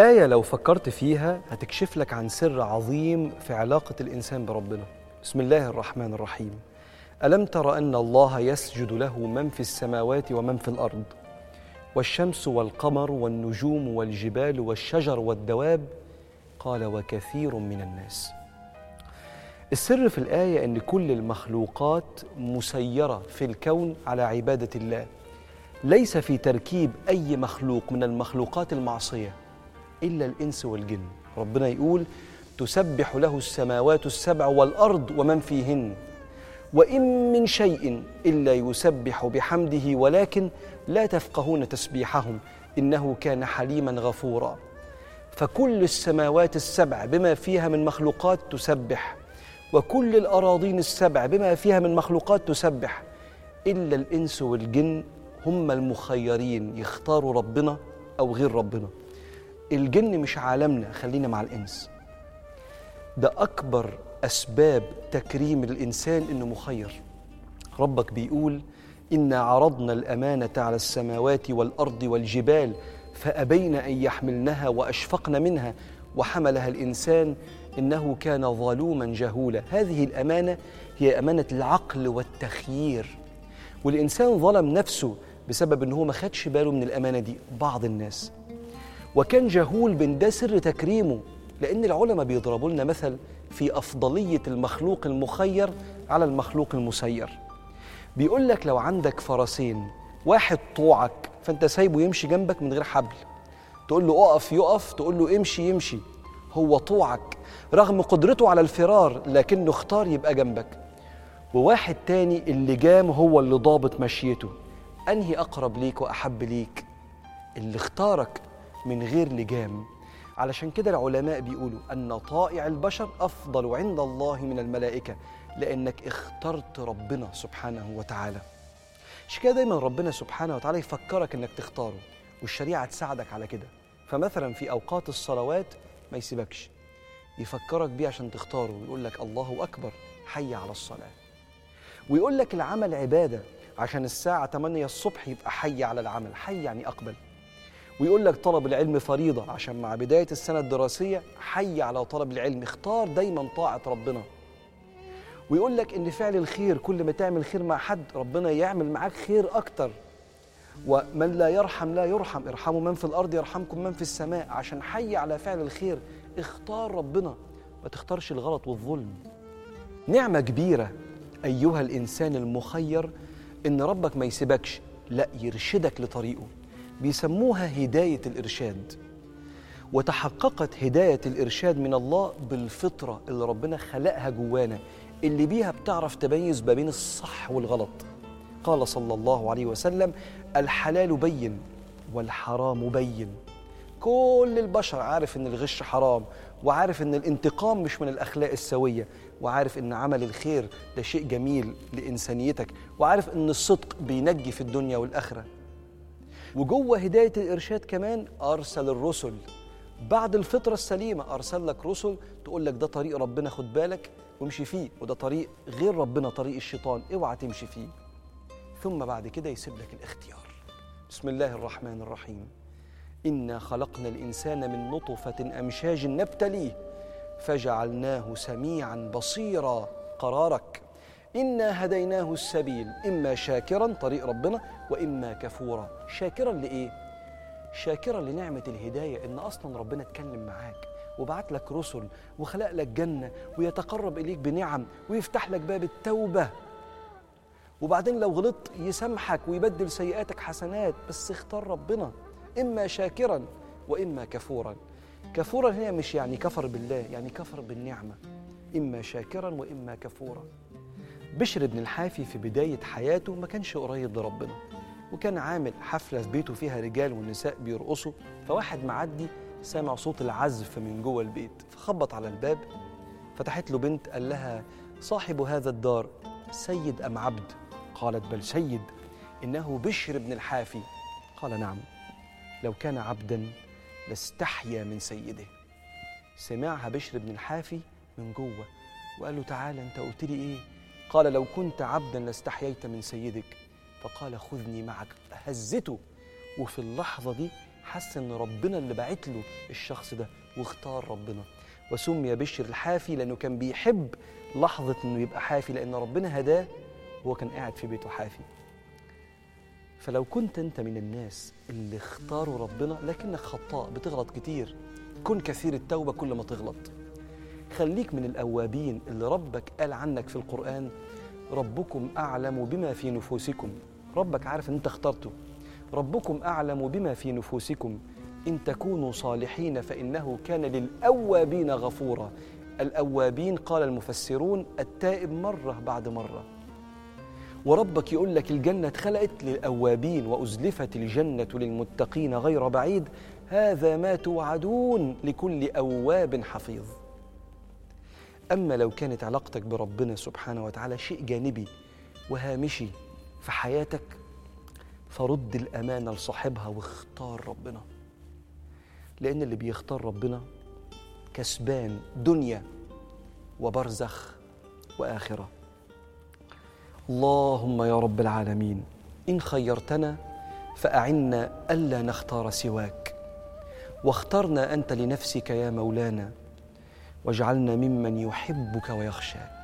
آية لو فكرت فيها هتكشف لك عن سر عظيم في علاقة الإنسان بربنا. بسم الله الرحمن الرحيم. ألم تر أن الله يسجد له من في السماوات ومن في الأرض؟ والشمس والقمر والنجوم والجبال والشجر والدواب؟ قال وكثير من الناس. السر في الآية أن كل المخلوقات مسيرة في الكون على عبادة الله. ليس في تركيب أي مخلوق من المخلوقات المعصية. إلا الإنس والجن. ربنا يقول تسبح له السماوات السبع والأرض ومن فيهن. وإن من شيء إلا يسبح بحمده ولكن لا تفقهون تسبيحهم إنه كان حليما غفورا. فكل السماوات السبع بما فيها من مخلوقات تسبح وكل الأراضين السبع بما فيها من مخلوقات تسبح إلا الإنس والجن هم المخيرين. يختاروا ربنا أو غير ربنا. الجن مش عالمنا خلينا مع الإنس. ده أكبر أسباب تكريم الإنسان إنه مخير. ربك بيقول إنا عرضنا الأمانة على السماوات والأرض والجبال فأبين أن يحملنها وأشفقن منها وحملها الإنسان إنه كان ظلوما جهولا. هذه الأمانة هي أمانة العقل والتخيير. والإنسان ظلم نفسه بسبب أنه ما خدش باله من الأمانة دي. بعض الناس وكان جهول بن سر تكريمه لأن العلماء بيضربوا لنا مثل في أفضلية المخلوق المخير على المخلوق المسير. بيقول لك لو عندك فرسين واحد طوعك فأنت سايبه يمشي جنبك من غير حبل. تقول له اقف يقف تقول له امشي يمشي. هو طوعك رغم قدرته على الفرار لكنه اختار يبقى جنبك. وواحد تاني اللجام هو اللي ضابط مشيته. أنهي أقرب ليك وأحب ليك؟ اللي اختارك من غير لجام. علشان كده العلماء بيقولوا أن طائع البشر أفضل عند الله من الملائكة لأنك اخترت ربنا سبحانه وتعالى. عشان كده دايما ربنا سبحانه وتعالى يفكرك إنك تختاره والشريعة تساعدك على كده. فمثلا في أوقات الصلوات ما يسيبكش يفكرك بيه عشان تختاره ويقول لك الله أكبر حي على الصلاة. ويقول لك العمل عبادة عشان الساعة 8 الصبح يبقى حي على العمل. حي يعني أقبل. ويقول لك طلب العلم فريضة عشان مع بداية السنة الدراسية حي على طلب العلم اختار دايما طاعة ربنا. ويقول لك إن فعل الخير كل ما تعمل خير مع حد ربنا يعمل معاك خير أكتر. ومن لا يرحم لا يرحم ارحموا من في الأرض يرحمكم من في السماء. عشان حي على فعل الخير اختار ربنا. ما تختارش الغلط والظلم. نعمة كبيرة أيها الإنسان المخير إن ربك ما يسيبكش لا يرشدك لطريقه. بيسموها هداية الإرشاد. وتحققت هداية الإرشاد من الله بالفطرة اللي ربنا خلقها جوانا اللي بيها بتعرف تميز ما بين الصح والغلط. قال صلى الله عليه وسلم الحلال بين والحرام بين. كل البشر عارف إن الغش حرام وعارف إن الانتقام مش من الأخلاق السوية وعارف إن عمل الخير ده شيء جميل لإنسانيتك وعارف إن الصدق بينجي في الدنيا والآخرة. وجوه هداية الإرشاد كمان أرسل الرسل. بعد الفطرة السليمة أرسل لك رسل تقول لك ده طريق ربنا خد بالك وامشي فيه. وده طريق غير ربنا طريق الشيطان. اوعى تمشي فيه. ثم بعد كده يسيب لك الاختيار. بسم الله الرحمن الرحيم. إنا خلقنا الإنسان من نطفة أمشاج نبتليه فجعلناه سميعا بصيرا. قرارك. إنا هديناه السبيل إما شاكرا طريق ربنا وإما كفورا. شاكرا لإيه؟ شاكرا لنعمة الهداية إن أصلا ربنا اتكلم معاك وبعت لك رسل وخلق لك جنة ويتقرب إليك بنعم ويفتح لك باب التوبة. وبعدين لو غلطت يسامحك ويبدل سيئاتك حسنات بس اختار ربنا. إما شاكرا وإما كفورا. كفورا هنا مش يعني كفر بالله يعني كفر بالنعمة. إما شاكرا وإما كفورا. بشر بن الحافي في بداية حياته ما كانش قريب لربنا وكان عامل حفلة في بيته فيها رجال ونساء بيرقصوا فواحد معدي سمع صوت العزف من جوه البيت فخبط على الباب فتحت له بنت قال لها صاحب هذا الدار سيد أم عبد؟ قالت بل سيد إنه بشر بن الحافي. قال نعم لو كان عبدا لاستحيا من سيده. سمعها بشر بن الحافي من جوه وقال له تعالى أنت قلت لي إيه؟ قال لو كنت عبدا لاستحييت من سيدك. فقال خذني معك. هزته وفي اللحظة دي حس ان ربنا اللي باعت له الشخص ده واختار ربنا. وسمي بشر الحافي لأنه كان بيحب لحظة إنه يبقى حافي لأن ربنا هداه وهو كان قاعد في بيته حافي. فلو كنت أنت من الناس اللي اختاروا ربنا لكنك خطاء بتغلط كتير. كن كثير التوبة كل ما تغلط. خليك من الأوابين اللي ربك قال عنك في القرآن. ربكم أعلم بما في نفوسكم. ربك عارف إن أنت اخترته. ربكم أعلم بما في نفوسكم. إن تكونوا صالحين فإنه كان للأوابين غفورا. الأوابين قال المفسرون التائب مرة بعد مرة. وربك يقول لك الجنة اتخلقت للأوابين وأزلفت الجنة للمتقين غير بعيد. هذا ما توعدون لكل أواب حفيظ. أما لو كانت علاقتك بربنا سبحانه وتعالى شيء جانبي وهامشي في حياتك فرد الامانه لصاحبها واختار ربنا. لأن اللي بيختار ربنا كسبان دنيا وبرزخ وآخرة. اللهم يا رب العالمين إن خيرتنا فأعنا ألا نختار سواك. واخترنا أنت لنفسك يا مولانا واجعلنا ممن يحبك ويخشاك.